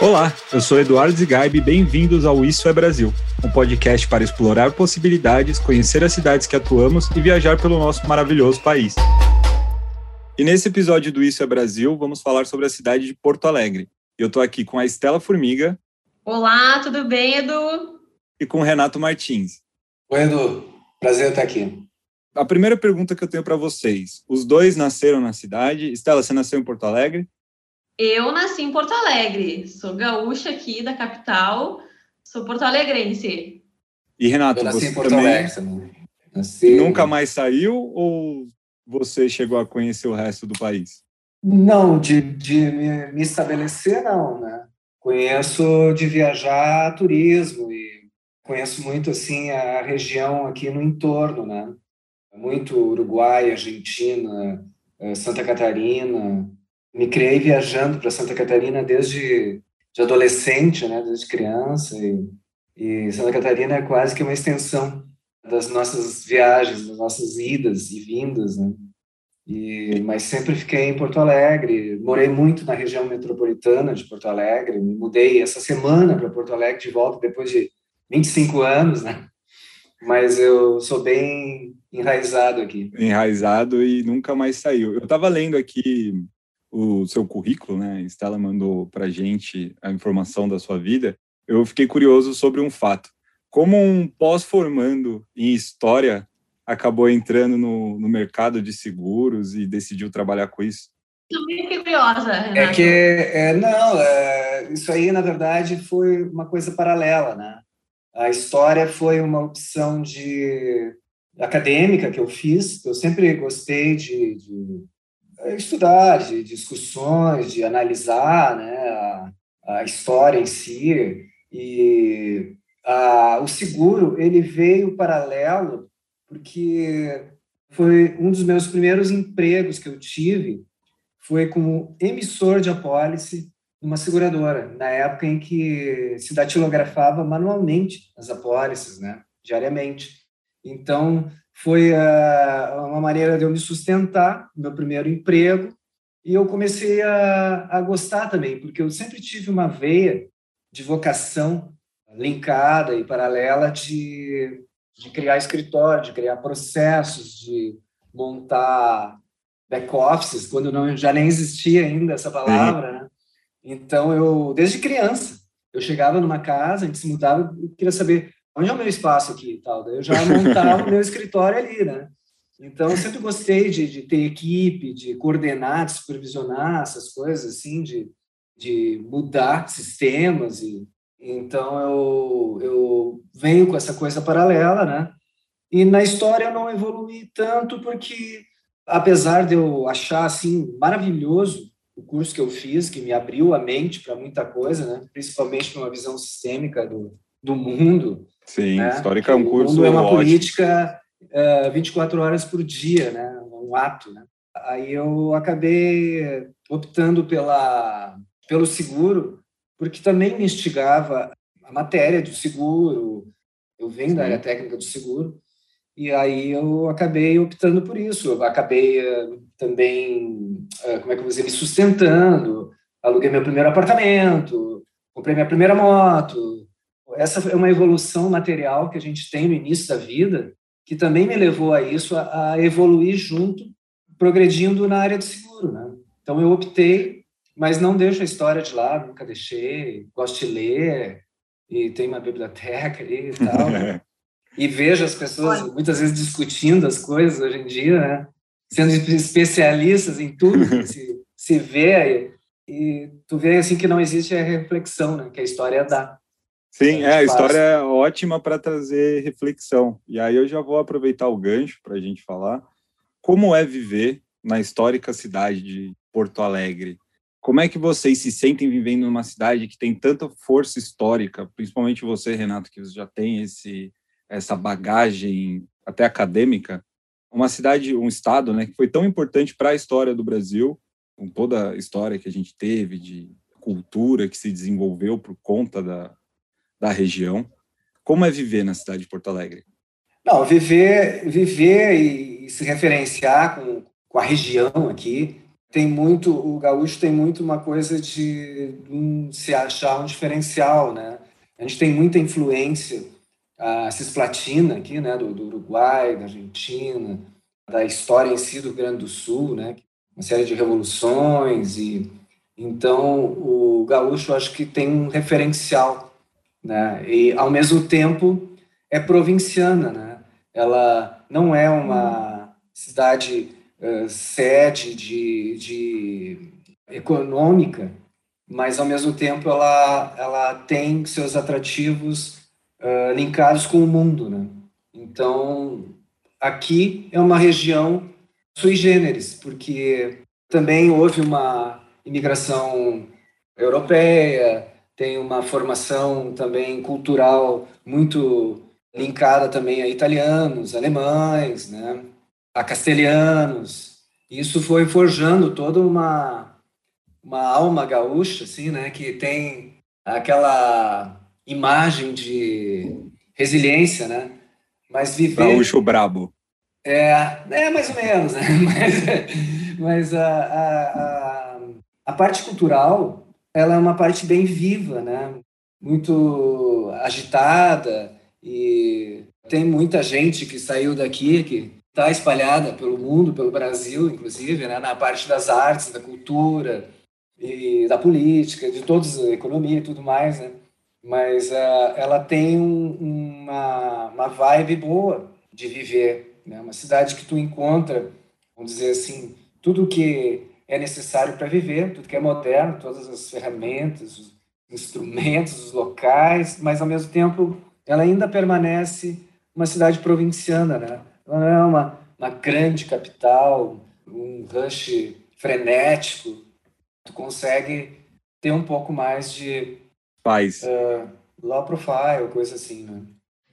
Olá, eu sou Eduardo Zigaib e bem-vindos ao Isso é Brasil, um podcast para explorar possibilidades, conhecer as cidades que atuamos e viajar pelo nosso maravilhoso país. E nesse episódio do Isso é Brasil, vamos falar sobre a cidade de Porto Alegre. Eu estou aqui com a Estela Formiga. Olá, tudo bem, Edu? E com o Renato Martins. Oi, Edu. Prazer estar aqui. A primeira pergunta que eu tenho para vocês: os dois nasceram na cidade? Estela, você nasceu em Porto Alegre? Eu nasci em Porto Alegre, sou gaúcha aqui da capital, sou porto-alegrense. E Renato, eu nasci você em Porto também Alegre também. Nasci... nunca mais saiu ou você chegou a conhecer o resto do país? Não, de, de me, me estabelecer não, né? Conheço de viajar turismo e conheço muito assim a região aqui no entorno, né? Muito Uruguai, Argentina, eh, Santa Catarina, me criei viajando para Santa Catarina desde de adolescente, né, desde criança e, e Santa Catarina é quase que uma extensão das nossas viagens, das nossas idas e vindas, né? E, mas sempre fiquei em Porto Alegre, morei muito na região metropolitana de Porto Alegre, me mudei essa semana para Porto Alegre de volta depois de 25 anos, né? Mas eu sou bem enraizado aqui. Enraizado e nunca mais saiu. Eu estava lendo aqui o seu currículo, né? Estela mandou para gente a informação da sua vida. Eu fiquei curioso sobre um fato. Como um pós-formando em história acabou entrando no, no, mercado de seguros e decidiu trabalhar com isso? Também fiquei curiosa, Renato. É que, é, não, é, isso aí, na verdade, foi uma coisa paralela, né? A história foi uma opção de acadêmica que eu fiz. Eu sempre gostei de, de estudar, de discussões, de analisar né, a, a história em si. E a, o seguro ele veio paralelo porque foi um dos meus primeiros empregos que eu tive foi como emissor de apólice numa seguradora, na época em que se datilografava manualmente as apólices, né, diariamente. Então, foi uh, uma maneira de eu me sustentar, meu primeiro emprego, e eu comecei a, a gostar também, porque eu sempre tive uma veia de vocação linkada e paralela de, de criar escritório, de criar processos, de montar back-offices, quando não, já nem existia ainda essa palavra, né? Então, eu, desde criança, eu chegava numa casa, a gente se mudava, eu queria saber onde é o meu espaço aqui e tal. Daí eu já montava o meu escritório ali, né? Então, eu sempre gostei de, de ter equipe, de coordenar, de supervisionar essas coisas, assim, de, de mudar sistemas. E, então, eu, eu venho com essa coisa paralela, né? E na história eu não evolui tanto porque, apesar de eu achar, assim, maravilhoso o curso que eu fiz, que me abriu a mente para muita coisa, né? Principalmente uma visão sistêmica do, do mundo, Sim, né? histórica é um curso. O mundo é uma ótimo. política uh, 24 horas por dia, né? Um ato, né? Aí eu acabei optando pela, pelo seguro, porque também me instigava a matéria do seguro. Eu venho Sim. da área técnica do seguro, e aí eu acabei optando por isso. Eu acabei uh, também, uh, como é que eu vou dizer, me sustentando. Aluguei meu primeiro apartamento, comprei minha primeira moto, essa é uma evolução material que a gente tem no início da vida, que também me levou a isso, a, a evoluir junto, progredindo na área de seguro. Né? Então, eu optei, mas não deixo a história de lado, nunca deixei, gosto de ler, e tem uma biblioteca ali e tal. Né? e vejo as pessoas muitas vezes discutindo as coisas hoje em dia, né? sendo especialistas em tudo, se, se vê, e tu vê assim que não existe a reflexão né? que a história dá. Sim, é, a história é ótima para trazer reflexão. E aí eu já vou aproveitar o gancho para a gente falar como é viver na histórica cidade de Porto Alegre. Como é que vocês se sentem vivendo numa cidade que tem tanta força histórica, principalmente você, Renato, que já tem esse essa bagagem até acadêmica, uma cidade, um estado, né, que foi tão importante para a história do Brasil, com toda a história que a gente teve de cultura que se desenvolveu por conta da, da região. Como é viver na cidade de Porto Alegre? Não, viver, viver e, se referenciar com, com a região aqui tem muito, o gaúcho tem muito uma coisa de um, se achar um diferencial, né? A gente tem muita influência, a cisplatina aqui, né, do, do Uruguai, da Argentina, da história em si do Rio Grande do Sul, né? Uma série de revoluções e então o gaúcho acho que tem um referencial, né? E ao mesmo tempo é provinciana, né? Ela não é uma cidade uh, sede de, de econômica, mas ao mesmo tempo ela ela tem seus atrativos uh, linkados com o mundo, né? Então aqui é uma região sui generis, porque também houve uma imigração europeia, tem uma formação também cultural muito linkada também a italianos, alemães, né, a castelhanos. Isso foi forjando toda uma uma alma gaúcha, assim, né, que tem aquela imagem de resiliência, né? Mas viver gaúcho brabo. É, é mais ou menos, né? Mas, mas a, a, a, a parte cultural, ela é uma parte bem viva, né? Muito agitada e tem muita gente que saiu daqui, que está espalhada pelo mundo, pelo Brasil, inclusive, né? na parte das artes, da cultura e da política, de todos, economia e tudo mais, né? Mas uh, ela tem um, uma, uma vibe boa de viver, né? Uma cidade que tu encontra, vamos dizer assim, tudo que é necessário para viver, tudo que é moderno, todas as ferramentas, os instrumentos, os locais, mas ao mesmo tempo ela ainda permanece uma cidade provinciana, né? Ela não é uma, uma grande capital, um rush frenético. Tu consegue ter um pouco mais de paz, uh, low profile, coisa assim, né?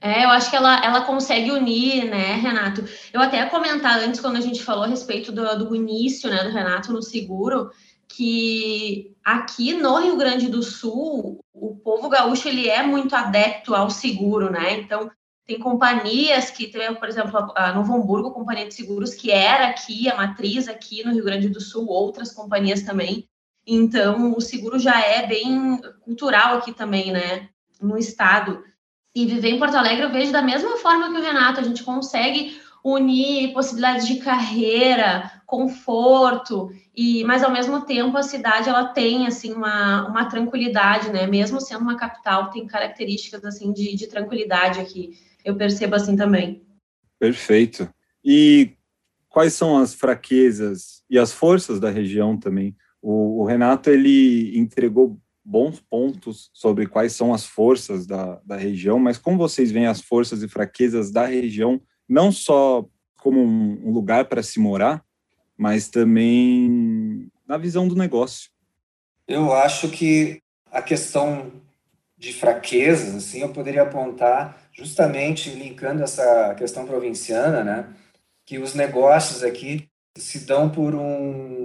É, eu acho que ela, ela consegue unir, né, Renato? Eu até ia comentar antes, quando a gente falou a respeito do, do início, né, do Renato no seguro, que aqui no Rio Grande do Sul, o povo gaúcho, ele é muito adepto ao seguro, né? Então, tem companhias que tem, por exemplo, a Novo Hamburgo, companhia de seguros, que era aqui, a matriz aqui no Rio Grande do Sul, outras companhias também. Então, o seguro já é bem cultural aqui também, né, no estado. E viver em Porto Alegre eu vejo da mesma forma que o Renato, a gente consegue unir possibilidades de carreira, conforto e mas ao mesmo tempo a cidade ela tem assim uma, uma tranquilidade, né? Mesmo sendo uma capital, tem características assim de, de tranquilidade aqui. Eu percebo assim também. Perfeito. E quais são as fraquezas e as forças da região também? O, o Renato ele entregou bons pontos sobre quais são as forças da, da região, mas como vocês veem as forças e fraquezas da região, não só como um, um lugar para se morar, mas também na visão do negócio. Eu acho que a questão de fraquezas, assim, eu poderia apontar justamente linkando essa questão provinciana, né, que os negócios aqui se dão por um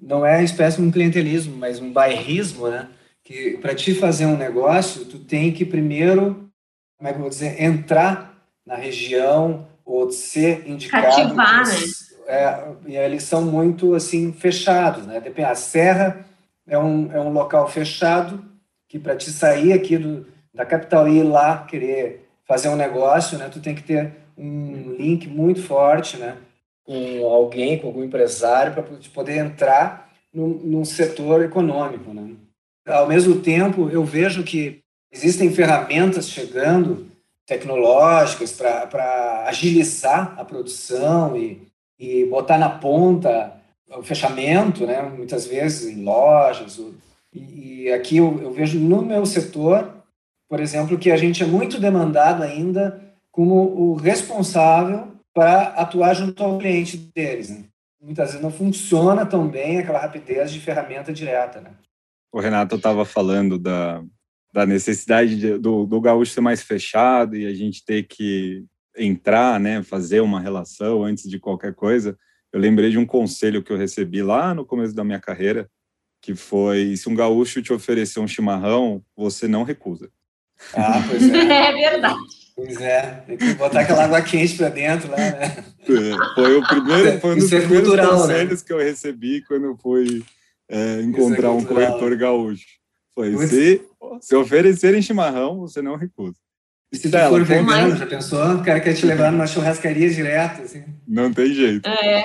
não é espécie de um clientelismo, mas um bairrismo, né? Que para te fazer um negócio, tu tem que primeiro, como é que eu vou dizer, entrar na região ou ser indicado. Cativar, né? É, e eles são muito assim fechados, né? A serra é um, é um local fechado que para te sair aqui do, da capital e ir lá querer fazer um negócio, né? Tu tem que ter um link muito forte, né? Com alguém, com algum empresário, para poder entrar num, num setor econômico. Né? Ao mesmo tempo, eu vejo que existem ferramentas chegando, tecnológicas, para agilizar a produção e, e botar na ponta o fechamento, né? muitas vezes em lojas. E, e aqui eu, eu vejo no meu setor, por exemplo, que a gente é muito demandado ainda como o responsável para atuar junto ao cliente deles. Né? Muitas vezes não funciona tão bem aquela rapidez de ferramenta direta. Né? O Renato estava falando da, da necessidade de, do, do gaúcho ser mais fechado e a gente ter que entrar, né, fazer uma relação antes de qualquer coisa. Eu lembrei de um conselho que eu recebi lá no começo da minha carreira, que foi: se um gaúcho te oferecer um chimarrão, você não recusa. Ah, pois é. é verdade. Pois é, tem que botar aquela água quente para dentro lá, né? É, foi o primeiro, foi um dos é primeiros cultural, né? conselhos né? que eu recebi quando eu fui é, encontrar é um corretor gaúcho. Foi, se, se oferecerem chimarrão, você não recusa. E se tu for vegano, já pensou? O cara quer te levar numa churrascaria direto, assim. Não tem jeito. É.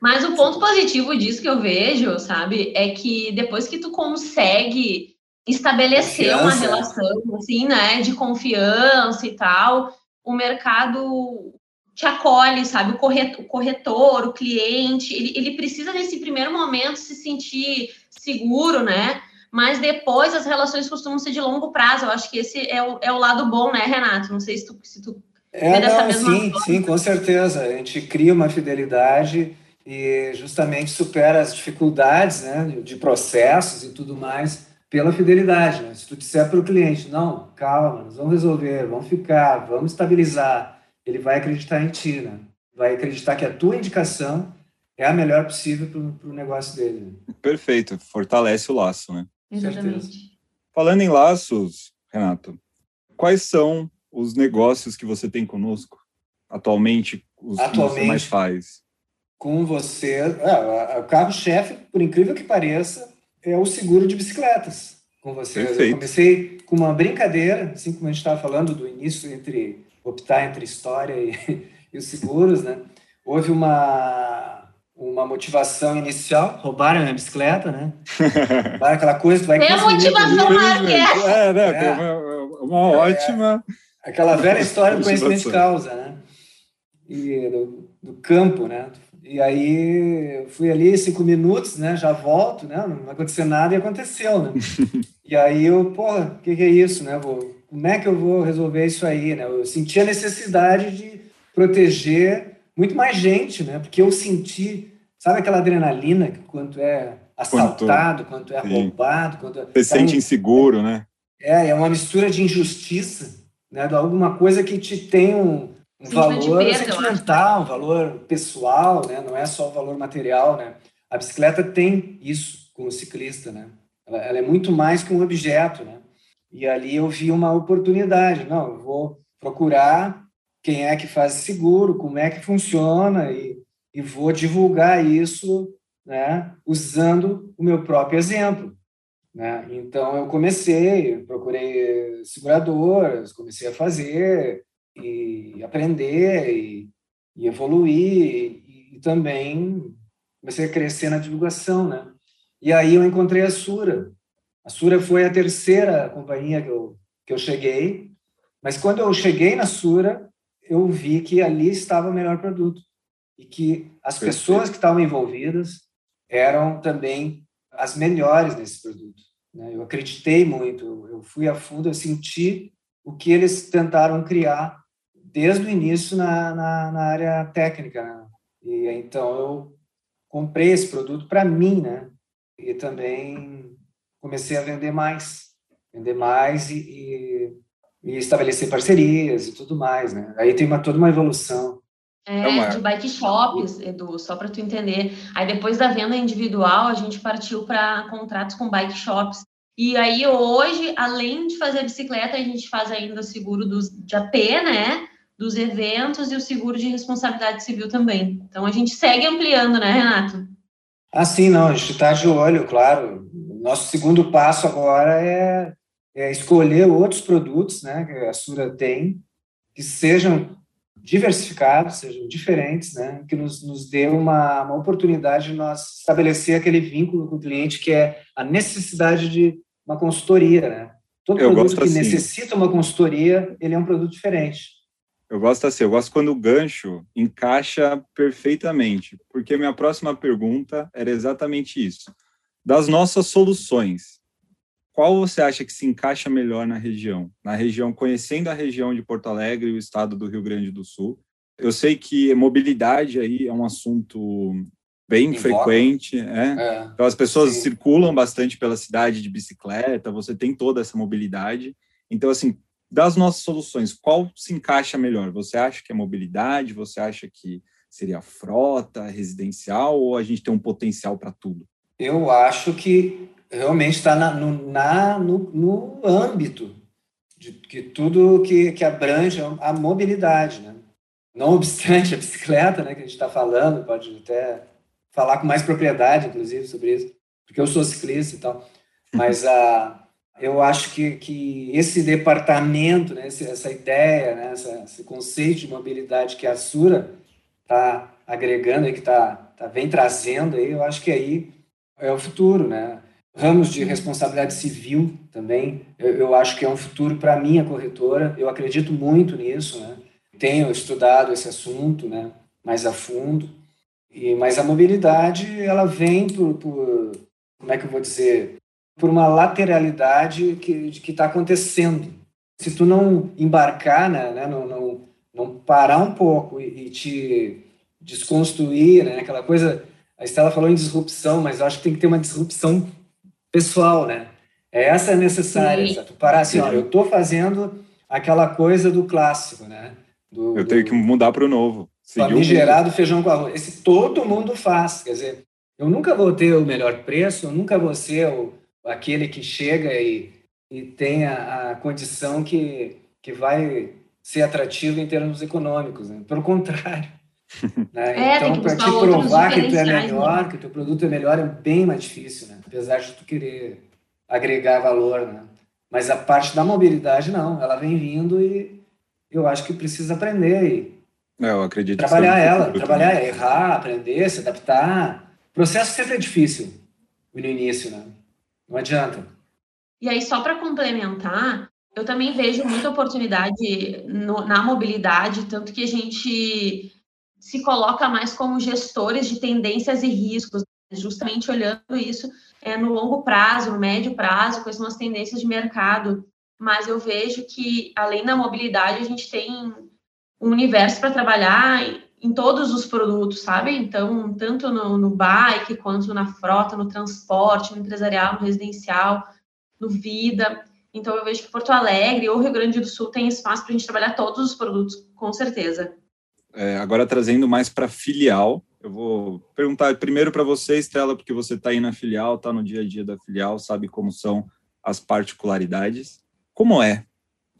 Mas o ponto positivo disso que eu vejo, sabe, é que depois que tu consegue estabelecer uma relação, assim, né, de confiança e tal, o mercado te acolhe, sabe? O corretor, o, corretor, o cliente, ele, ele precisa nesse primeiro momento se sentir seguro, né? Mas depois as relações costumam ser de longo prazo. Eu acho que esse é o, é o lado bom, né, Renato? Não sei se tu, se tu é, não, sim, forma. sim, com certeza. A gente cria uma fidelidade e justamente supera as dificuldades né, de processos e tudo mais pela fidelidade. Né? Se tu disser para o cliente, não, calma, nós vamos resolver, vamos ficar, vamos estabilizar, ele vai acreditar em ti, né? vai acreditar que a tua indicação é a melhor possível para o negócio dele. Né? Perfeito, fortalece o laço, né? Exatamente. Falando em laços, Renato, quais são os negócios que você tem conosco atualmente, os atualmente, que você mais faz? Com você, é, o carro-chefe, por incrível que pareça, é o seguro de bicicletas. Com você, Perfeito. eu comecei com uma brincadeira, assim como a gente estava falando do início entre optar entre história e, e os seguros, né? Houve uma uma motivação inicial, roubaram a minha bicicleta, né? Roubaram aquela coisa, tu vai... Tem a motivação marquete. É, né? É. Uma, uma é, ótima... Aquela velha história do conhecimento de causa, né? E do, do, campo, né? E aí eu fui ali cinco minutos, né? Já volto, né? Não vai acontecer nada e aconteceu, né? e aí eu, porra, o que, que é isso, né? Vou, como é que eu vou resolver isso aí, né? Eu senti a necessidade de proteger muito mais gente, né? Porque eu senti Sabe aquela adrenalina que quanto é assaltado, quanto, quanto é roubado, quanto é você sente inseguro, né? É, é uma mistura de injustiça, né? De alguma coisa que te tem um, um valor perda, sentimental, um valor pessoal, né? Não é só o valor material, né? A bicicleta tem isso com o ciclista, né? Ela, ela é muito mais que um objeto, né? E ali eu vi uma oportunidade. Não, eu vou procurar quem é que faz seguro, como é que funciona e e vou divulgar isso né, usando o meu próprio exemplo. Né? Então, eu comecei, procurei seguradoras, comecei a fazer e aprender e, e evoluir e, e, também comecei a crescer na divulgação. Né? E aí eu encontrei a Sura. A Sura foi a terceira companhia que eu, que eu cheguei, mas quando eu cheguei na Sura, eu vi que ali estava o melhor produto e que as Perfeito. pessoas que estavam envolvidas eram também as melhores nesse produto. Né? Eu acreditei muito, eu fui a fundo, eu senti o que eles tentaram criar desde o início na, na, na área técnica. Né? E então eu comprei esse produto para mim, né? E também comecei a vender mais, vender mais e, e, e estabelecer parcerias e tudo mais, né? Aí tem uma toda uma evolução. É, é de bike shops, Edu, só para tu entender. Aí depois da venda individual, a gente partiu para contratos com bike shops. E aí hoje, além de fazer bicicleta, a gente faz ainda o seguro dos, de AP, né? Dos eventos e o seguro de responsabilidade civil também. Então a gente segue ampliando, né, Renato? Ah, sim, não, a gente está de olho, claro. Nosso segundo passo agora é, é escolher outros produtos, né, que a Sura tem, que sejam diversificados, sejam diferentes, né, que nos, nos dê uma, uma oportunidade de nós estabelecer aquele vínculo com o cliente que é a necessidade de uma consultoria, né? Todo eu produto que assim. necessita uma consultoria, ele é um produto diferente. Eu gosto assim, eu gosto quando o gancho encaixa perfeitamente, porque minha próxima pergunta era exatamente isso. Das nossas soluções, qual você acha que se encaixa melhor na região? Na região, conhecendo a região de Porto Alegre e o estado do Rio Grande do Sul. Eu sei que mobilidade aí é um assunto bem em frequente, é? é? Então as pessoas sim. circulam bastante pela cidade de bicicleta, você tem toda essa mobilidade. Então, assim, das nossas soluções, qual se encaixa melhor? Você acha que é mobilidade? Você acha que seria frota, residencial, ou a gente tem um potencial para tudo? Eu acho que realmente está na, no, na, no, no âmbito de que tudo que, que abrange a mobilidade, né? Não obstante a bicicleta, né, que a gente está falando, pode até falar com mais propriedade, inclusive, sobre isso, porque eu sou ciclista e tal, mas a eu acho que, que esse departamento, né, essa ideia, né, essa, esse conceito de mobilidade que a Sura está agregando e que está tá, vem trazendo aí, eu acho que aí é o futuro, né? Ramos de responsabilidade civil também, eu, eu acho que é um futuro para a minha corretora, eu acredito muito nisso, né? Tenho estudado esse assunto, né, mais a fundo, e, mas a mobilidade, ela vem por, por como é que eu vou dizer, por uma lateralidade que está acontecendo. Se tu não embarcar, né, né, não, não, não parar um pouco e, e te desconstruir, né, aquela coisa, a Estela falou em disrupção, mas eu acho que tem que ter uma disrupção pessoal, né? É essa é necessária, tu parar assim, ó, eu estou fazendo aquela coisa do clássico, né? Do, eu tenho que mudar para o novo. Famigerado feijão com arroz. Esse todo mundo faz, quer dizer, eu nunca vou ter o melhor preço, eu nunca vou ser o, aquele que chega e, e tem a, a condição que, que vai ser atrativo em termos econômicos. Né? Pelo contrário. Né? É, então, para te provar que tu é melhor, né? que o teu produto é melhor, é bem mais difícil, né? apesar de tu querer agregar valor. Né? Mas a parte da mobilidade, não. Ela vem vindo e eu acho que precisa aprender e é, eu acredito trabalhar ela, trabalhar, errar, aprender, se adaptar. O processo sempre é difícil no início, né? Não adianta. E aí, só para complementar, eu também vejo muita oportunidade no, na mobilidade, tanto que a gente se coloca mais como gestores de tendências e riscos, justamente olhando isso é, no longo prazo, no médio prazo, quais são as tendências de mercado. Mas eu vejo que, além da mobilidade, a gente tem um universo para trabalhar em todos os produtos, sabe? Então, tanto no, no bike, quanto na frota, no transporte, no empresarial, no residencial, no vida. Então, eu vejo que Porto Alegre ou Rio Grande do Sul tem espaço para a gente trabalhar todos os produtos, com certeza. É, agora, trazendo mais para filial, eu vou perguntar primeiro para você, Estela, porque você está aí na filial, está no dia a dia da filial, sabe como são as particularidades. Como é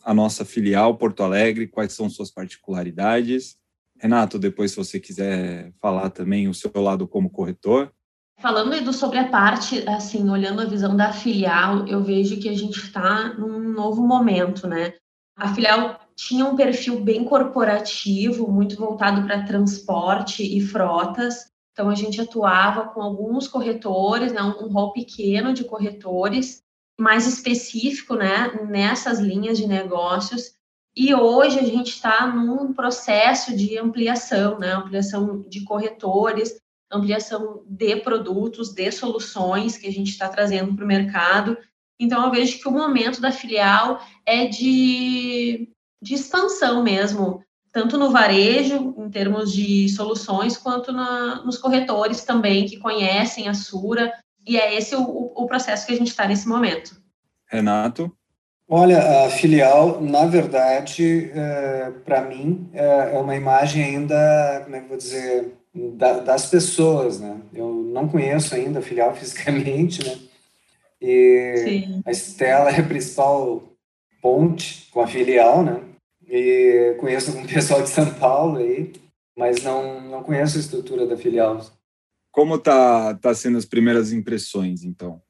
a nossa filial Porto Alegre? Quais são suas particularidades? Renato, depois, se você quiser falar também o seu lado como corretor. Falando sobre a parte, assim, olhando a visão da filial, eu vejo que a gente está num novo momento, né? A filial tinha um perfil bem corporativo, muito voltado para transporte e frotas. Então, a gente atuava com alguns corretores, né, um rol pequeno de corretores, mais específico né, nessas linhas de negócios. E hoje a gente está num processo de ampliação, né? ampliação de corretores, ampliação de produtos, de soluções que a gente está trazendo para o mercado. Então, eu vejo que o momento da filial é de, de expansão mesmo, tanto no varejo, em termos de soluções, quanto na, nos corretores também, que conhecem a Sura. E é esse o, o processo que a gente está nesse momento. Renato? Olha, a filial, na verdade, é, para mim, é, é, uma imagem ainda, como é que eu vou dizer, da, das pessoas, né? Eu não conheço ainda a filial fisicamente, né? E Sim. a Estela é a principal ponte com a filial, né? E conheço algum pessoal de São Paulo aí, mas não, não conheço a estrutura da filial. Como tá, tá sendo as primeiras impressões, então?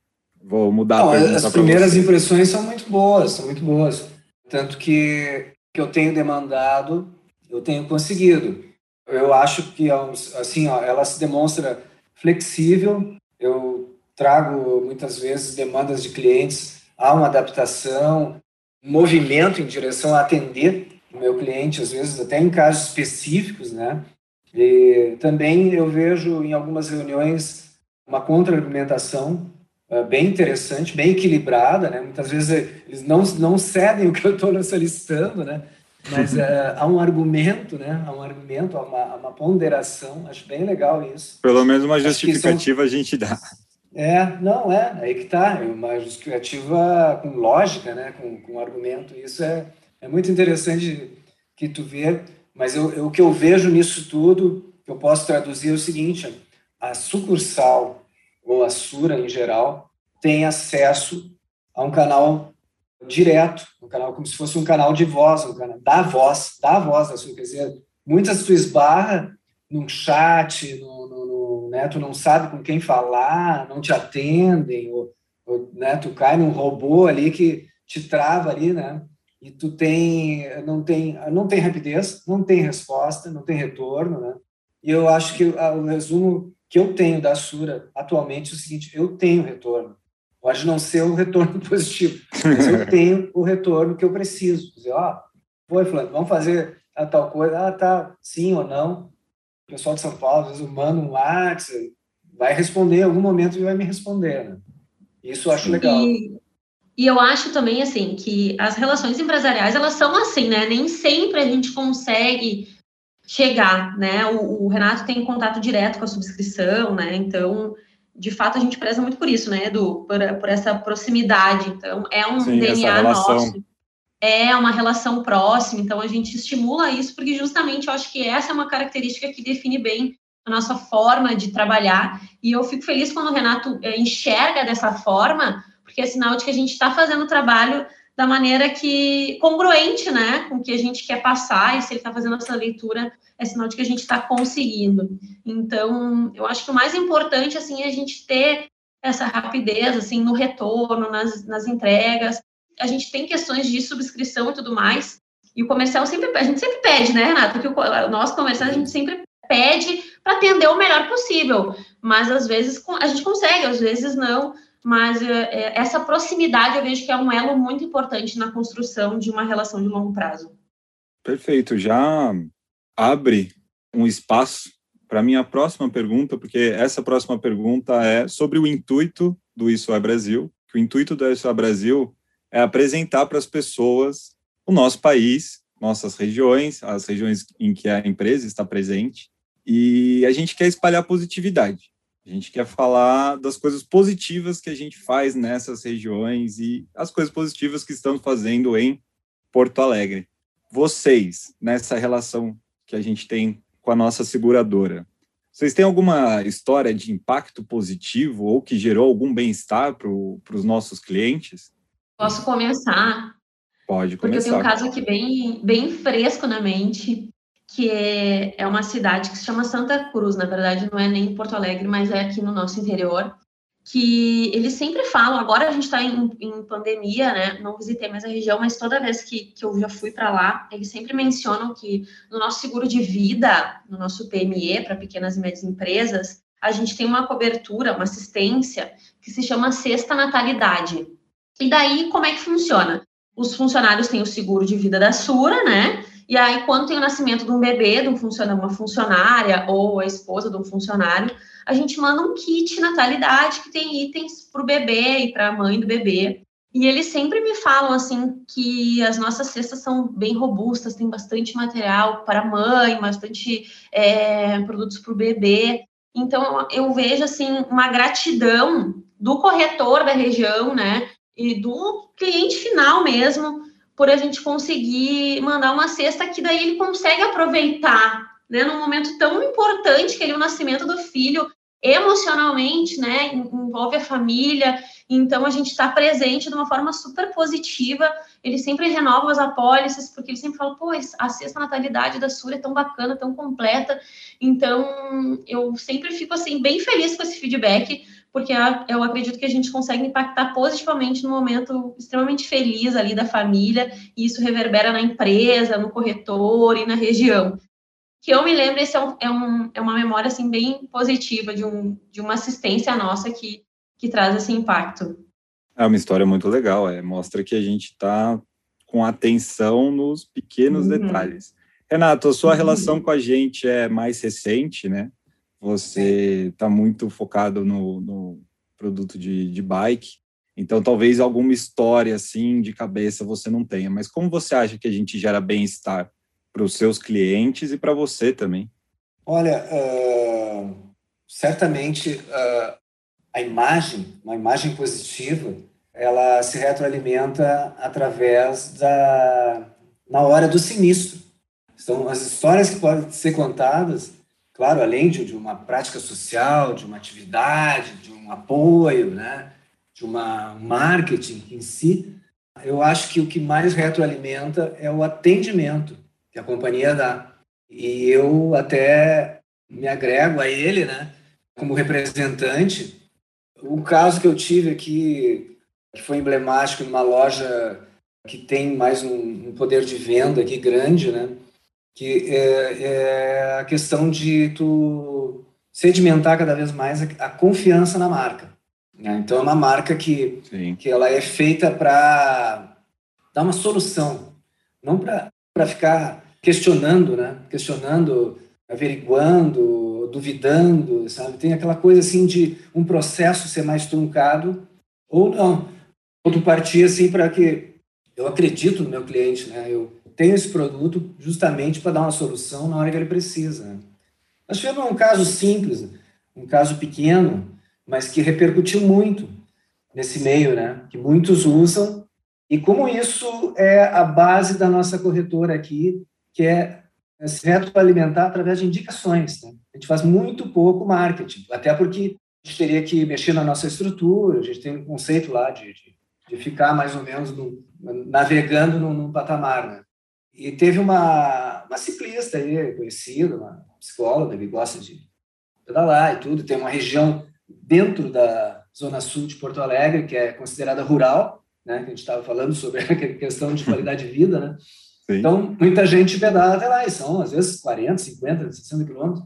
Vou mudar Não, a As primeiras impressões são muito boas, são muito boas. Tanto que que eu tenho demandado, eu tenho conseguido. Eu acho que assim, ó, ela se demonstra flexível. Eu trago muitas vezes demandas de clientes a uma adaptação, movimento em direção a atender o meu cliente, às vezes até em casos específicos, né? E também eu vejo em algumas reuniões uma contra-argumentação bem interessante, bem equilibrada, né? Muitas vezes eles não, não cedem o que eu estou solicitando, né? Mas é, há um argumento, né? Há um argumento, há uma, uma, ponderação. Acho bem legal isso. Pelo menos uma justificativa são... a gente dá. É, não é, aí que tá, é uma justificativa com lógica, né? Com, com argumento. Isso é, é muito interessante que tu vê. Mas eu, eu, o que eu vejo nisso tudo, eu posso traduzir é o seguinte: a sucursal ou a Sura em geral, tem acesso a um canal direto, um canal como se fosse um canal de voz, um canal da voz, da voz da sua, quer dizer, muitas tu esbarra num chat, no, no, no, né, tu não sabe com quem falar, não te atendem, ou, ou, né, tu cai num robô ali que te trava ali, né, e tu tem, não tem, não tem rapidez, não tem resposta, não tem retorno, né, e eu acho que o resumo que eu tenho da Sura atualmente é o seguinte, eu tenho retorno, Pode não ser o retorno positivo, mas eu tenho o retorno que eu preciso. Dizer, ó, oh, foi, Fulano, vamos fazer a tal coisa. Ah, tá, sim ou não. O pessoal de São Paulo, às vezes, manda um WhatsApp, vai responder em algum momento e vai me responder. Né? Isso eu acho legal. E, e eu acho também, assim, que as relações empresariais, elas são assim, né? Nem sempre a gente consegue chegar, né? O, o Renato tem contato direto com a subscrição, né? Então de fato a gente preza muito por isso, né, Edu? Por, por essa proximidade. Então, é um Sim, DNA nosso. É uma relação próxima, então a gente estimula isso, porque justamente eu acho que essa é uma característica que define bem a nossa forma de trabalhar. E eu fico feliz quando o Renato é, enxerga dessa forma, porque é sinal de que a gente está fazendo o trabalho da maneira que congruente, né, com o que a gente quer passar, e se ele está fazendo essa leitura é sinal de que a gente está conseguindo. Então, eu acho que o mais importante, assim, é a gente ter essa rapidez, assim, no retorno, nas, nas entregas. A gente tem questões de subscrição e tudo mais, e o comercial sempre, a gente sempre pede, né, Renato? Porque o, nosso comercial a gente sempre pede para atender o melhor possível, mas às vezes a gente consegue, às vezes não. Mas é, essa proximidade eu vejo que é um elo muito importante na construção de uma relação de longo prazo. Perfeito. Já abre um espaço para minha próxima pergunta, porque essa próxima pergunta é sobre o intuito do Isso é Brasil. O intuito do Isso é Brasil é apresentar para as pessoas o nosso país, nossas regiões, as regiões em que a empresa está presente, e a gente quer espalhar positividade. A gente quer falar das coisas positivas que a gente faz nessas regiões e as coisas positivas que estamos fazendo em Porto Alegre. Vocês, nessa relação que a gente tem com a nossa seguradora. Vocês têm alguma história de impacto positivo ou que gerou algum bem-estar para os nossos clientes? Posso começar? Pode começar. Porque eu tenho um caso aqui bem, bem fresco na mente, que é, é uma cidade que se chama Santa Cruz. Na verdade, não é nem Porto Alegre, mas é aqui no nosso interior que eles sempre falam, agora a gente está em, em, pandemia, né? Não visitei mais a região, mas toda vez que, que eu já fui para lá, eles sempre mencionam que no nosso seguro de vida, no nosso PME, para pequenas e médias empresas, a gente tem uma cobertura, uma assistência que se chama Sexta Natalidade. E daí, como é que funciona? Os funcionários têm o seguro de vida da Sura, né? E aí, quando tem o nascimento de um bebê, de um funcionário, uma funcionária ou a esposa de um funcionário, a gente manda um kit natalidade que tem itens para o bebê e para a mãe do bebê. E eles sempre me falam assim que as nossas cestas são bem robustas, tem bastante material para a mãe, bastante é, produtos para o bebê. Então eu vejo assim uma gratidão do corretor da região, né, e do cliente final mesmo, por a gente conseguir mandar uma cesta que daí ele consegue aproveitar né, num momento tão importante que ele é o nascimento do filho, emocionalmente, né, envolve a família, então a gente está presente de uma forma super positiva, ele sempre renova as apólices, porque ele sempre fala, pô, a sexta natalidade da Sura é tão bacana, tão completa, então eu sempre fico, assim, bem feliz com esse feedback, porque eu acredito que a gente consegue impactar positivamente no momento extremamente feliz ali da família, e isso reverbera na empresa, no corretor e na região que eu me lembro, esse é, um, é, um, é uma memória assim bem positiva de, um, de uma assistência nossa que, que traz esse impacto. É uma história muito legal, é, mostra que a gente está com atenção nos pequenos uhum. detalhes. Renato, a sua uhum. relação com a gente é mais recente, né? Você está muito focado no, no produto de, de bike, então talvez alguma história assim de cabeça você não tenha. Mas como você acha que a gente gera bem-estar para os seus clientes e para você também? Olha, uh, certamente uh, a imagem, uma imagem positiva, ela se retroalimenta através da na hora do sinistro. São as histórias que podem ser contadas, claro, além de, de uma prática social, de uma atividade, de um apoio, né, de uma marketing em si, eu acho que o que mais retroalimenta é o atendimento que a companhia dá. E eu até me agrego a ele, né, como representante. O caso que eu tive aqui, que foi emblemático numa loja que tem mais um, um poder de venda aqui grande, né, que é, é, a questão de tu sedimentar cada vez mais a, a confiança na marca. Né? Então, é uma marca que, que ela é feita para dar uma solução, não para ficar questionando, né? questionando, averiguando, duvidando, sabe? Tem aquela coisa assim de um processo ser mais truncado ou não. Ou tu partir assim para que eu acredito no meu cliente, né? Eu tenho esse produto justamente para dar uma solução na hora que ele precisa. Né? Nós tivemos um caso simples, um caso pequeno, mas que repercutiu muito nesse meio, né? Que muitos usam e como isso é a base da nossa corretora aqui, que é se retroalimentar através de indicações. Né? A gente faz muito pouco marketing, até porque a gente teria que mexer na nossa estrutura, a gente tem um conceito lá de, de, de ficar mais ou menos no, navegando num, num, patamar. Né? E teve uma, uma ciclista aí, conhecida, uma psicóloga que gosta de pedalar e tudo, tem uma região dentro da zona sul de Porto Alegre, que é considerada rural, né, que a gente estava falando sobre a questão de qualidade de vida, né? Sim. Então, muita gente pedala até lá, e são às vezes 40, 50, 60 quilômetros.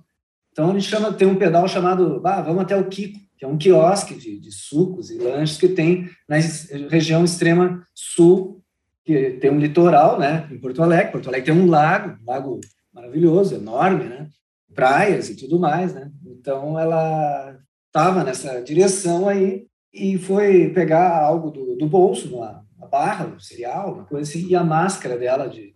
Então, a gente chama, tem um pedal chamado, ah, vamos até o Kiko, que é um quiosque de, de sucos e lanches que tem na região extrema sul, que tem um litoral, né, em Porto Alegre. Porto Alegre tem um lago, um lago maravilhoso, enorme, né, praias e tudo mais, né. Então, ela estava nessa direção aí e foi pegar algo do, do bolso, uma, uma barra, um cereal, uma coisa assim, e a máscara dela, de,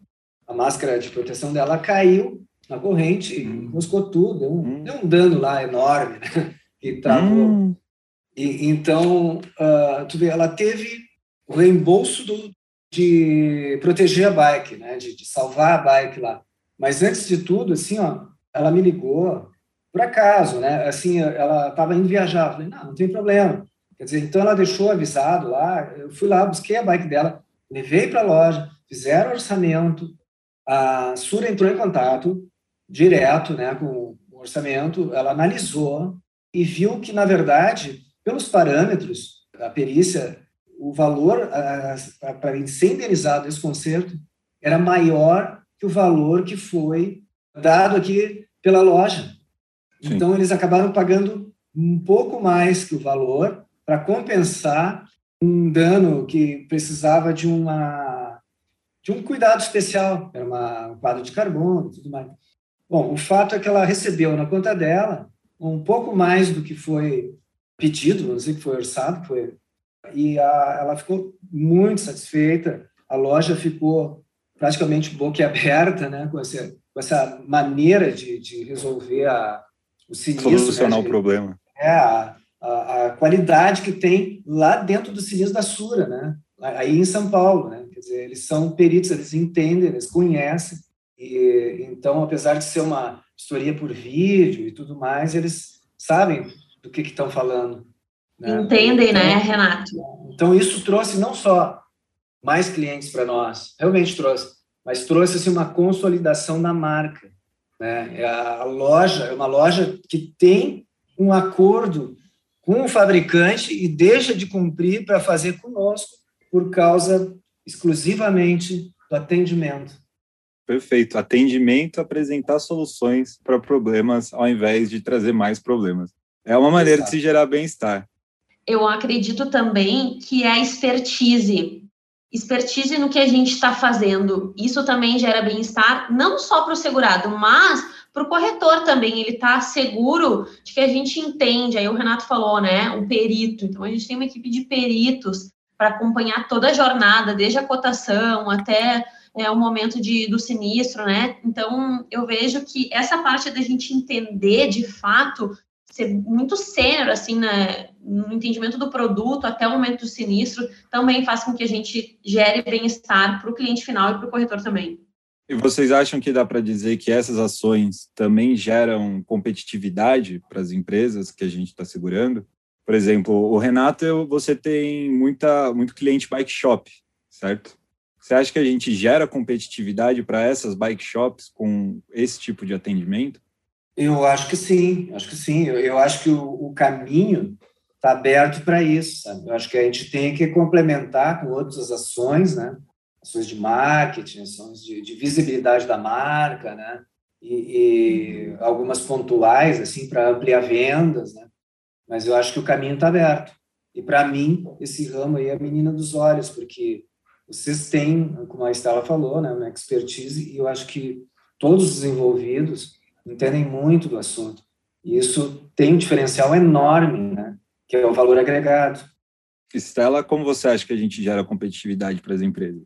a máscara de proteção dela caiu na corrente e hum. enroscou tudo, deu um, hum. deu um dano lá enorme, né? Que travou. Hum. E, então, uh, tu vê, ela teve o reembolso do, de proteger a bike, né? De, de salvar a bike lá. Mas antes de tudo, assim, ó, ela me ligou por acaso, né? Assim, ela estava indo viajar. Eu falei, não, não tem problema. Quer dizer, então ela deixou avisado lá. Eu fui lá, busquei a bike dela, levei para a loja, fizeram orçamento. A Sura entrou em contato direto, né, com o orçamento. Ela analisou e viu que, na verdade, pelos parâmetros da perícia, o valor para ser indenizado esse conserto era maior que o valor que foi dado aqui pela loja. Sim. Então, eles acabaram pagando um pouco mais que o valor para compensar um dano que precisava de uma de um cuidado especial, era uma, um quadro de carbono e tudo mais. Bom, o fato é que ela recebeu na conta dela um pouco mais do que foi pedido, não sei que foi orçado, foi, e a, ela ficou muito satisfeita, a loja ficou praticamente boquiaberta, né, com essa, com essa maneira de, de resolver a, o sinistro. Solucionar né, o problema. É, a, a, a, qualidade que tem lá dentro do sinistro da Sura, né? Aí em São Paulo, né? Quer dizer, eles são peritos, eles entendem, eles conhecem. E, então, apesar de ser uma história por vídeo e tudo mais, eles sabem do que estão falando. Né? Entendem, né, então, né, Renato? Então, isso trouxe não só mais clientes para nós, realmente trouxe, mas trouxe assim, uma consolidação da marca. Né? É a loja é uma loja que tem um acordo com o fabricante e deixa de cumprir para fazer conosco por causa exclusivamente do atendimento. Perfeito. Atendimento, apresentar soluções para problemas ao invés de trazer mais problemas. É uma maneira Exato. de se gerar bem-estar. Eu acredito também que é a expertise expertise no que a gente está fazendo. Isso também gera bem-estar, não só para o segurado, mas para o corretor também. Ele está seguro de que a gente entende. Aí o Renato falou, né? Um perito. Então a gente tem uma equipe de peritos para acompanhar toda a jornada, desde a cotação até é, o momento de, do sinistro, né? Então eu vejo que essa parte da gente entender de fato ser muito sênior, assim, né, no entendimento do produto até o momento do sinistro, também faz com que a gente gere bem-estar para o cliente final e para o corretor também. E vocês acham que dá para dizer que essas ações também geram competitividade para as empresas que a gente está segurando? Por exemplo, o Renato, você tem muita, muito cliente bike shop, certo? Você acha que a gente gera competitividade para essas bike shops com esse tipo de atendimento? Eu acho que sim, acho que sim. Eu, eu acho que o, o caminho está aberto para isso. Sabe? Eu acho que a gente tem que complementar com outras ações, né? Ações de marketing, ações de, de visibilidade da marca, né? E, e algumas pontuais assim para ampliar vendas, né? Mas eu acho que o caminho está aberto. E para mim esse ramo aí é a menina dos olhos, porque vocês têm, como a Estela falou, né, uma expertise e eu acho que todos os envolvidos entendem muito do assunto. E isso tem um diferencial enorme, né? que é o valor agregado. Estela, como você acha que a gente gera competitividade para as empresas?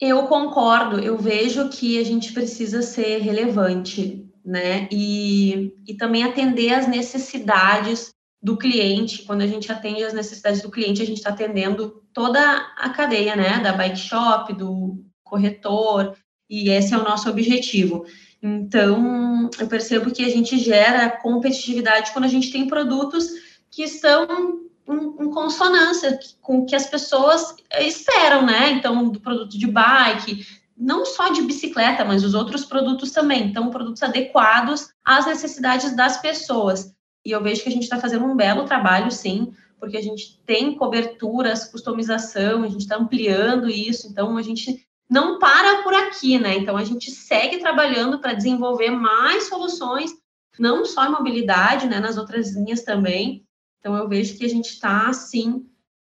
Eu concordo, eu vejo que a gente precisa ser relevante, né? E, e também atender às necessidades do cliente. Quando a gente atende às necessidades do cliente, a gente está atendendo toda a cadeia, né? Da bike shop, do corretor, e esse é o nosso objetivo. Então, eu percebo que a gente gera competitividade quando a gente tem produtos que estão em, consonância com o que as pessoas esperam, né? Então, do produto de bike, não só de bicicleta, mas os outros produtos também. Então, produtos adequados às necessidades das pessoas. E eu vejo que a gente está fazendo um belo trabalho, sim, porque a gente tem coberturas, customização, a gente está ampliando isso, então a gente não para por aqui, né? Então a gente segue trabalhando para desenvolver mais soluções, não só em mobilidade, né, nas outras linhas também. Então eu vejo que a gente está sim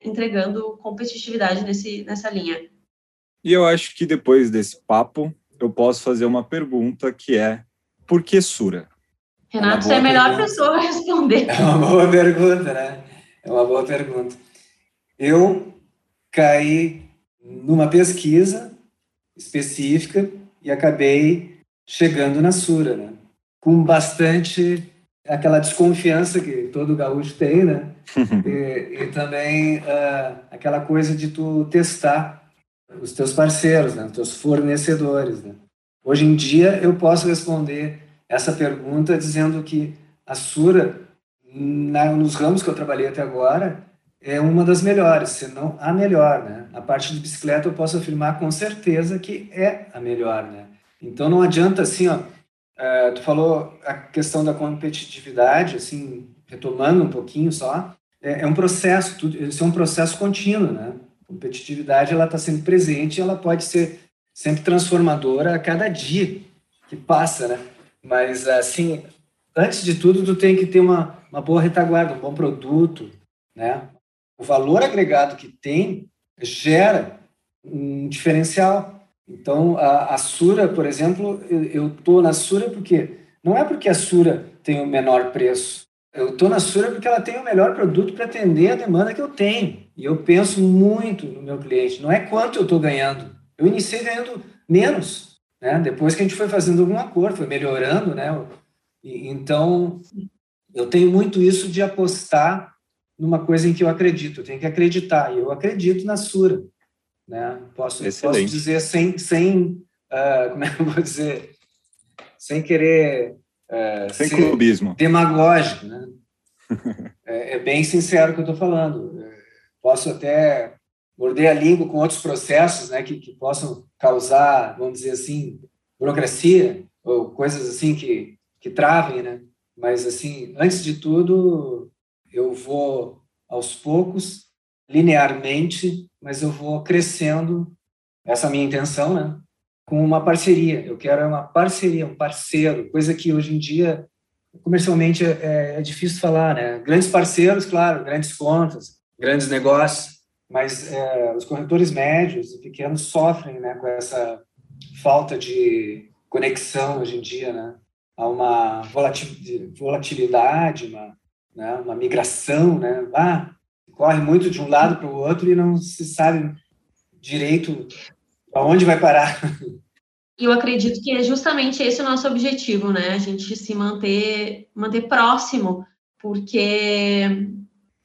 entregando competitividade nesse, nessa linha. E eu acho que depois desse papo, eu posso fazer uma pergunta que é: por que Sura? Renato, você é a melhor pergunta. pessoa a responder. É uma boa pergunta, né? É uma boa pergunta. Eu caí numa pesquisa específica e acabei chegando na Sura, né? Com bastante aquela desconfiança que todo gaúcho tem, né? e, e, também uh, aquela coisa de tu testar os teus parceiros, né? Os teus fornecedores, né? Hoje em dia eu posso responder essa pergunta dizendo que a Sura, na, nos ramos que eu trabalhei até agora, é uma das melhores, se não a melhor, né? A parte de bicicleta eu posso afirmar com certeza que é a melhor, né? Então não adianta assim, ó, uh, tu falou a questão da competitividade, assim, retomando um pouquinho só, é, é um processo, tudo, isso é um processo contínuo, né? A competitividade ela está sempre presente, ela pode ser sempre transformadora a cada dia que passa, né? Mas assim, antes de tudo, tu tem que ter uma, uma boa retaguarda, um bom produto, né? O valor agregado que tem gera um diferencial. Então, a, a Sura, por exemplo, eu estou na Sura porque não é porque a Sura tem o menor preço. Eu estou na Sura porque ela tem o melhor produto para atender a demanda que eu tenho. E eu penso muito no meu cliente. Não é quanto eu estou ganhando. Eu iniciei ganhando menos, né? Depois que a gente foi fazendo algum acordo, foi melhorando, né? Então, eu tenho muito isso de apostar numa coisa em que eu acredito, eu tenho que acreditar, e eu acredito na Sura. Né? Posso, posso dizer sem, sem uh, como é que eu vou dizer, sem querer uh, sem clubismo. demagógico. Né? é, é, bem sincero o que eu estou falando. Posso até morder a língua com outros processos né, que, que possam causar, vamos dizer assim, burocracia ou coisas assim que, que travem, né? Mas, assim, antes de tudo, eu vou aos poucos, linearmente, mas eu vou crescendo. Essa é minha intenção, né? Com uma parceria. Eu quero uma parceria, um parceiro, coisa que hoje em dia comercialmente é, é difícil falar, né? Grandes parceiros, claro, grandes contas, grandes negócios, mas é, os corretores médios e pequenos sofrem, né, com essa falta de conexão hoje em dia, né? Há uma volatilidade, uma né? uma migração, né? Corre muito de um lado para o outro e não se sabe direito aonde vai parar. Eu acredito que é justamente esse o nosso objetivo, né? A gente se manter, manter próximo, porque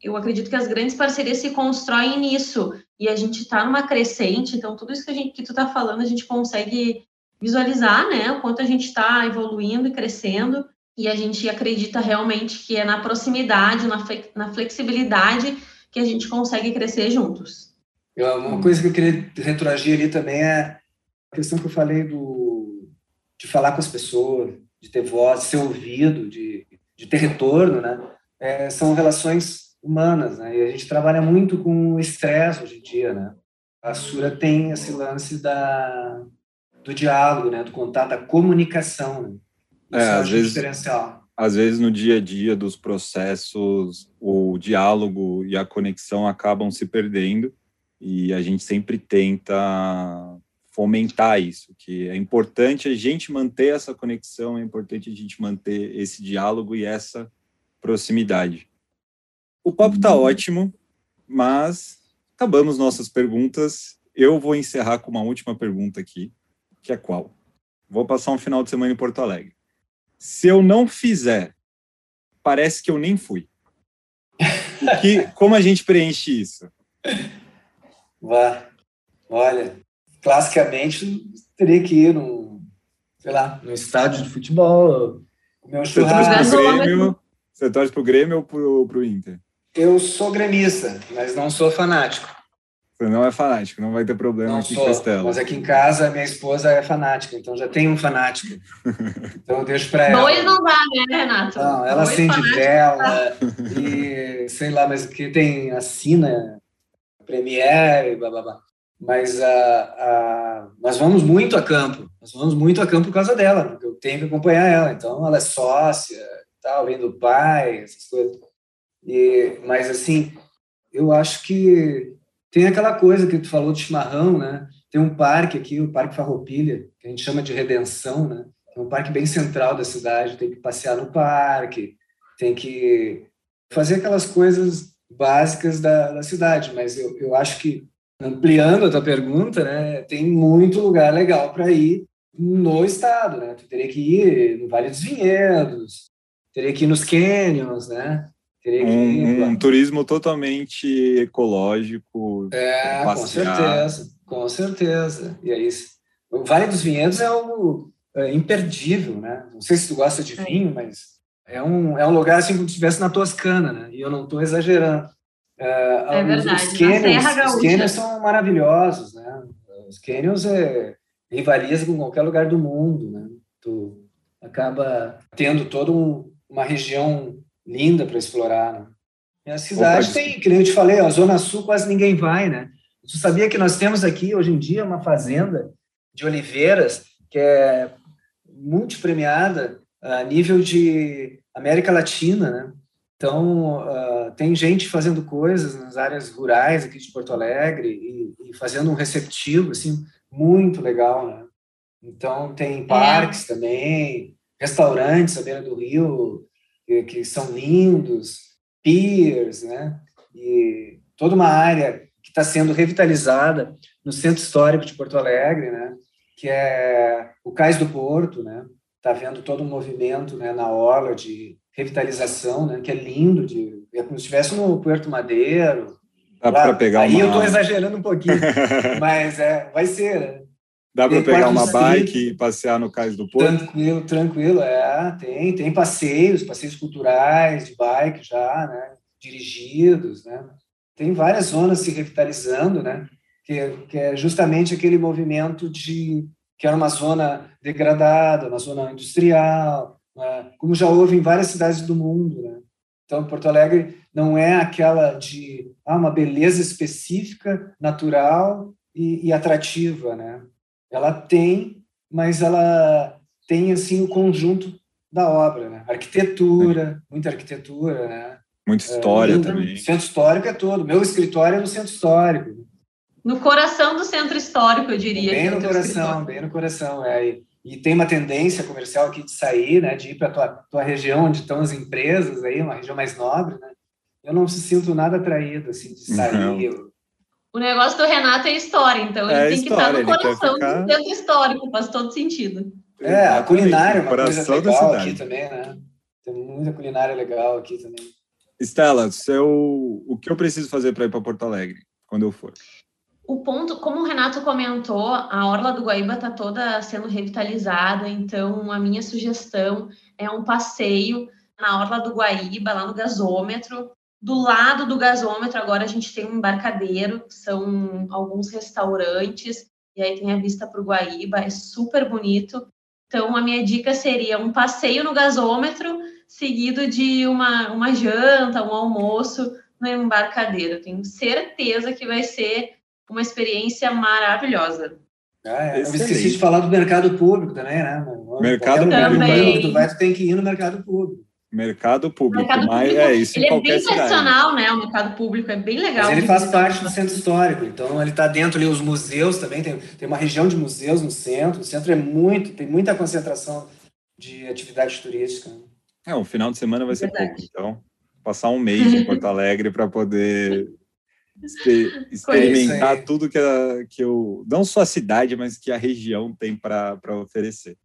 eu acredito que as grandes parcerias se constroem nisso e a gente está numa crescente, então tudo isso que, a gente, que tu está falando a gente consegue visualizar, né? O quanto a gente está evoluindo e crescendo e a gente acredita realmente que é na proximidade, na, na flexibilidade que a gente consegue crescer juntos. Uma coisa que eu queria retroagir ali também é a questão que eu falei do, de falar com as pessoas, de ter voz, ser ouvido, de, de ter retorno, né? É, são relações humanas, né? E a gente trabalha muito com estresse hoje em dia, né? A Sura tem esse lance da, do diálogo, né? Do contato, da comunicação, né? É, às vezes, diferencial. Às vezes no dia a dia dos processos, o diálogo e a conexão acabam se perdendo e a gente sempre tenta fomentar isso, que é importante a gente manter essa conexão, é importante a gente manter esse diálogo e essa proximidade. O papo está ótimo, mas acabamos nossas perguntas. Eu vou encerrar com uma última pergunta aqui, que é qual? Vou passar um final de semana em Porto Alegre. Se eu não fizer, parece que eu nem fui. Que, como a gente preenche isso? Vá. Olha, classicamente teria que ir no, sei lá, no estádio de futebol, comer um churrasco. Você torce pro Grêmio ou pro, pro Inter? Eu sou gremista, mas não sou fanático. Você não é fanático, não vai ter problema não aqui sou, em Castelo. Mas aqui em casa, minha esposa é fanática, então já tem um fanático. Então eu deixo para ela. Dois não dá, né, Renato? Não, ela Dois acende vela e sei lá, mas que tem assina Premiere, blá blá blá. Mas a, a, nós vamos muito a campo, nós vamos muito a campo por causa dela, porque eu tenho que acompanhar ela. Então ela é sócia, tal, vem do pai, essas coisas. E, mas, assim, eu acho que tem aquela coisa que tu falou de chimarrão, né? Tem um parque aqui, o Parque Farroupilha, que a gente chama de Redenção, né? É um parque bem central da cidade, tem que passear no parque, tem que fazer aquelas coisas básicas da, da cidade, mas eu, eu acho que, ampliando a tua pergunta, né, tem muito lugar legal para ir no estado, né? Tu teria que ir no Vale dos Vinhedos, teria que ir nos canyons, né? Um, um, turismo totalmente ecológico. É, com certeza, com certeza. E aí, o Vale dos Vinhedos é algo é, imperdível, né? Não sei se tu gosta de é. vinho, mas é um, é um lugar assim como se estivesse na Toscana, né? E eu não estou exagerando. É, é verdade. Os canyons, os canyons são maravilhosos, né? Os canyons é, rivalizam com qualquer lugar do mundo, né? Tu acaba tendo toda um, uma região linda para explorar. Né? E a cidade Opa, tem, que nem eu te falei, a Zona Sul quase ninguém vai, né? Você sabia que nós temos aqui, hoje em dia, uma fazenda de oliveiras que é multipremiada a nível de América Latina, né? Então, uh, tem gente fazendo coisas nas áreas rurais aqui de Porto Alegre e, e fazendo um receptivo, assim, muito legal, né? Então, tem é. parques é. também, restaurantes à beira do rio, que, que são lindos, piers, né? E toda uma área que está sendo revitalizada no centro histórico de Porto Alegre, né? Que é o Cais do Porto, né? Está vendo todo um movimento, né? Na orla de revitalização, né? Que é lindo, de é como se estivesse no Puerto Madeiro. Dá para pegar Aí uma... eu estou exagerando um pouquinho, mas é, vai ser, né? Dá para pegar uma bike e passear no Cais do Porto? Tranquilo, tranquilo, é. Tem, tem passeios, passeios culturais de bike já, né? Dirigidos, né? Tem várias zonas se revitalizando, né? Que, que é justamente aquele movimento de que era uma zona degradada, uma zona industrial, né? como já houve em várias cidades do mundo, né? Então, Porto Alegre não é aquela de ah, uma beleza específica, natural e, e atrativa, né? Ela tem, mas ela tem assim o conjunto da obra, né? Arquitetura, muita arquitetura, né? Muita história é, também. Centro histórico é todo. Meu escritório é no centro histórico. No coração do centro histórico, eu diria. Bem no coração, bem no coração. É. E, e, tem uma tendência comercial aqui de sair, né? De ir para a tua, tua região onde estão as empresas aí, uma região mais nobre, né? Eu não se sinto nada atraído, assim, de sair. O negócio do Renato é história, então ele é tem história, que estar no coração ficar... do centro histórico, faz todo sentido. É, a culinária é uma coisa legal aqui também, né? Tem muita culinária legal aqui também. Estela, seu, o que eu preciso fazer para ir para Porto Alegre quando eu for? O ponto, como o Renato comentou, a orla do Guaíba está toda sendo revitalizada, então a minha sugestão é um passeio na orla do Guaíba, lá no gasômetro, Do lado do gasômetro, agora a gente tem um embarcadeiro, são alguns restaurantes, e aí tem a vista para o Guaíba, é super bonito. Então, a minha dica seria um passeio no gasômetro, seguido de uma, uma janta, um almoço no embarcadeiro. Tenho certeza que vai ser uma experiência maravilhosa. Ah, é. Eu esqueci de falar do mercado público também, né? Mercado público. Tu vai, tu tem que ir no mercado público. Mercado público, mercado mas público, é isso. Ele é bem tradicional, né? O mercado público é bem legal. Mas ele faz parte do centro histórico, então ele está dentro ali os museus também. Tem, tem uma região de museus no centro. O centro é muito, tem muita concentração de atividade turística. É, um final de semana vai ser Verdade. pouco, então passar um mês em Porto Alegre para poder experimentar tudo que, a, que eu, não só a cidade, mas que a região tem para oferecer.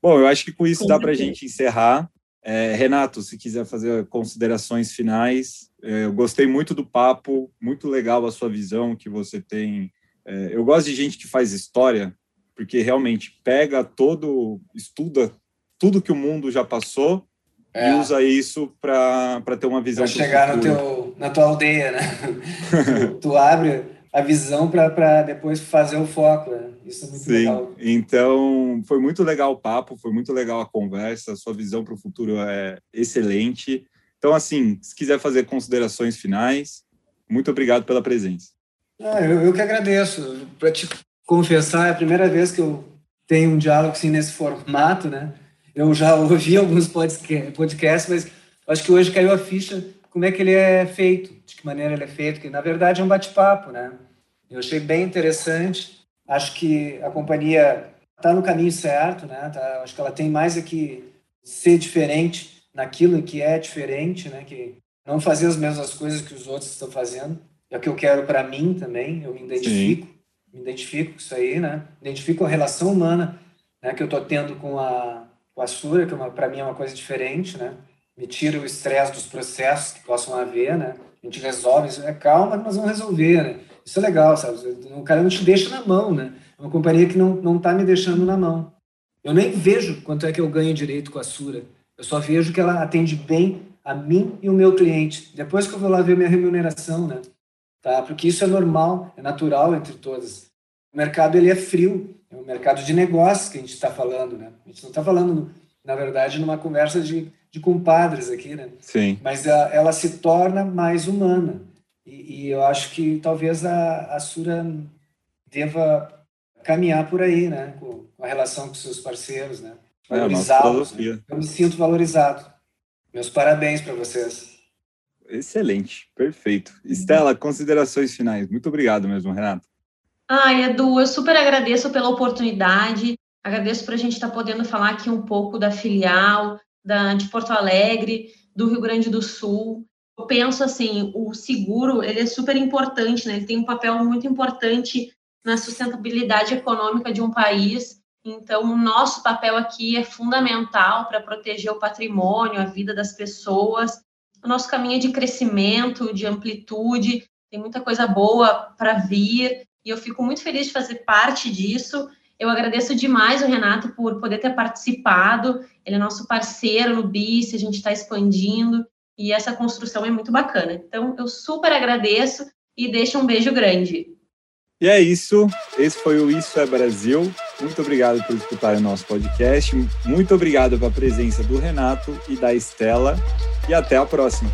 Bom, eu acho que com isso dá para a gente encerrar. É, Renato, se quiser fazer considerações finais, é, eu gostei muito do papo, muito legal a sua visão que você tem. É, eu gosto de gente que faz história, porque realmente pega todo, estuda tudo que o mundo já passou é. e usa isso para ter uma visão. Para chegar no teu, na tua aldeia, né? tu, tu abre a visão para depois fazer o foco. Né? Isso é muito Sim. legal. Então, foi muito legal o papo, foi muito legal a conversa, a sua visão para o futuro é excelente. Então, assim, se quiser fazer considerações finais, muito obrigado pela presença. Ah, eu, eu que agradeço. Para te confessar, é a primeira vez que eu tenho um diálogo assim nesse formato, né? Eu já ouvi alguns podcasts, mas acho que hoje caiu a ficha como é que ele é feito, de que maneira ele é feito, que na verdade é um bate-papo, né? Eu achei bem interessante. Acho que a companhia está no caminho certo, né? Tá, acho que ela tem mais aqui ser diferente naquilo que é diferente, né? Que não fazer as mesmas coisas que os outros estão fazendo. É o que eu quero para mim também. Eu me identifico, Sim. me identifico com isso aí, né? Identifico a relação humana, né? Que eu estou tendo com a com a Sura, que é para mim é uma coisa diferente, né? Me tira o estresse dos processos que possam haver, né? A gente resolve é calma, nós vamos resolver, né? Isso é legal, sabe? O cara não te deixa na mão, né? É uma companhia que não não tá me deixando na mão. Eu nem vejo quanto é que eu ganho direito com a Sura. Eu só vejo que ela atende bem a mim e o meu cliente. Depois que eu vou lá ver minha remuneração, né? Tá? Porque isso é normal, é natural entre todas. O mercado ele é frio, é um mercado de negócios que a gente está falando, né? A gente não está falando, na verdade, numa conversa de, de compadres aqui, né? Sim. Mas a, ela se torna mais humana. E, e, eu acho que talvez a, a Sura deva caminhar por aí, né? Com, com a relação com seus parceiros, né? É, Valorizá-los. É, né? Eu me sinto valorizado. Meus parabéns para vocês. Excelente, perfeito. Estela, considerações finais. Muito obrigado mesmo, Renato. Ai, Edu, eu super agradeço pela oportunidade, agradeço para a gente estar tá podendo falar aqui um pouco da filial, da, de Porto Alegre, do Rio Grande do Sul. Eu penso assim, o seguro, ele é super importante, né? Ele tem um papel muito importante na sustentabilidade econômica de um país. Então, o nosso papel aqui é fundamental para proteger o patrimônio, a vida das pessoas. O nosso caminho é de crescimento, de amplitude, tem muita coisa boa para vir e eu fico muito feliz de fazer parte disso. Eu agradeço demais o Renato por poder ter participado. Ele é nosso parceiro no BIS, a gente está expandindo e essa construção é muito bacana. Então, eu super agradeço e deixo um beijo grande. E é isso. Esse foi o Isso é Brasil. Muito obrigado por escutar o nosso podcast. Muito obrigado pela presença do Renato e da Estela. E até a próxima.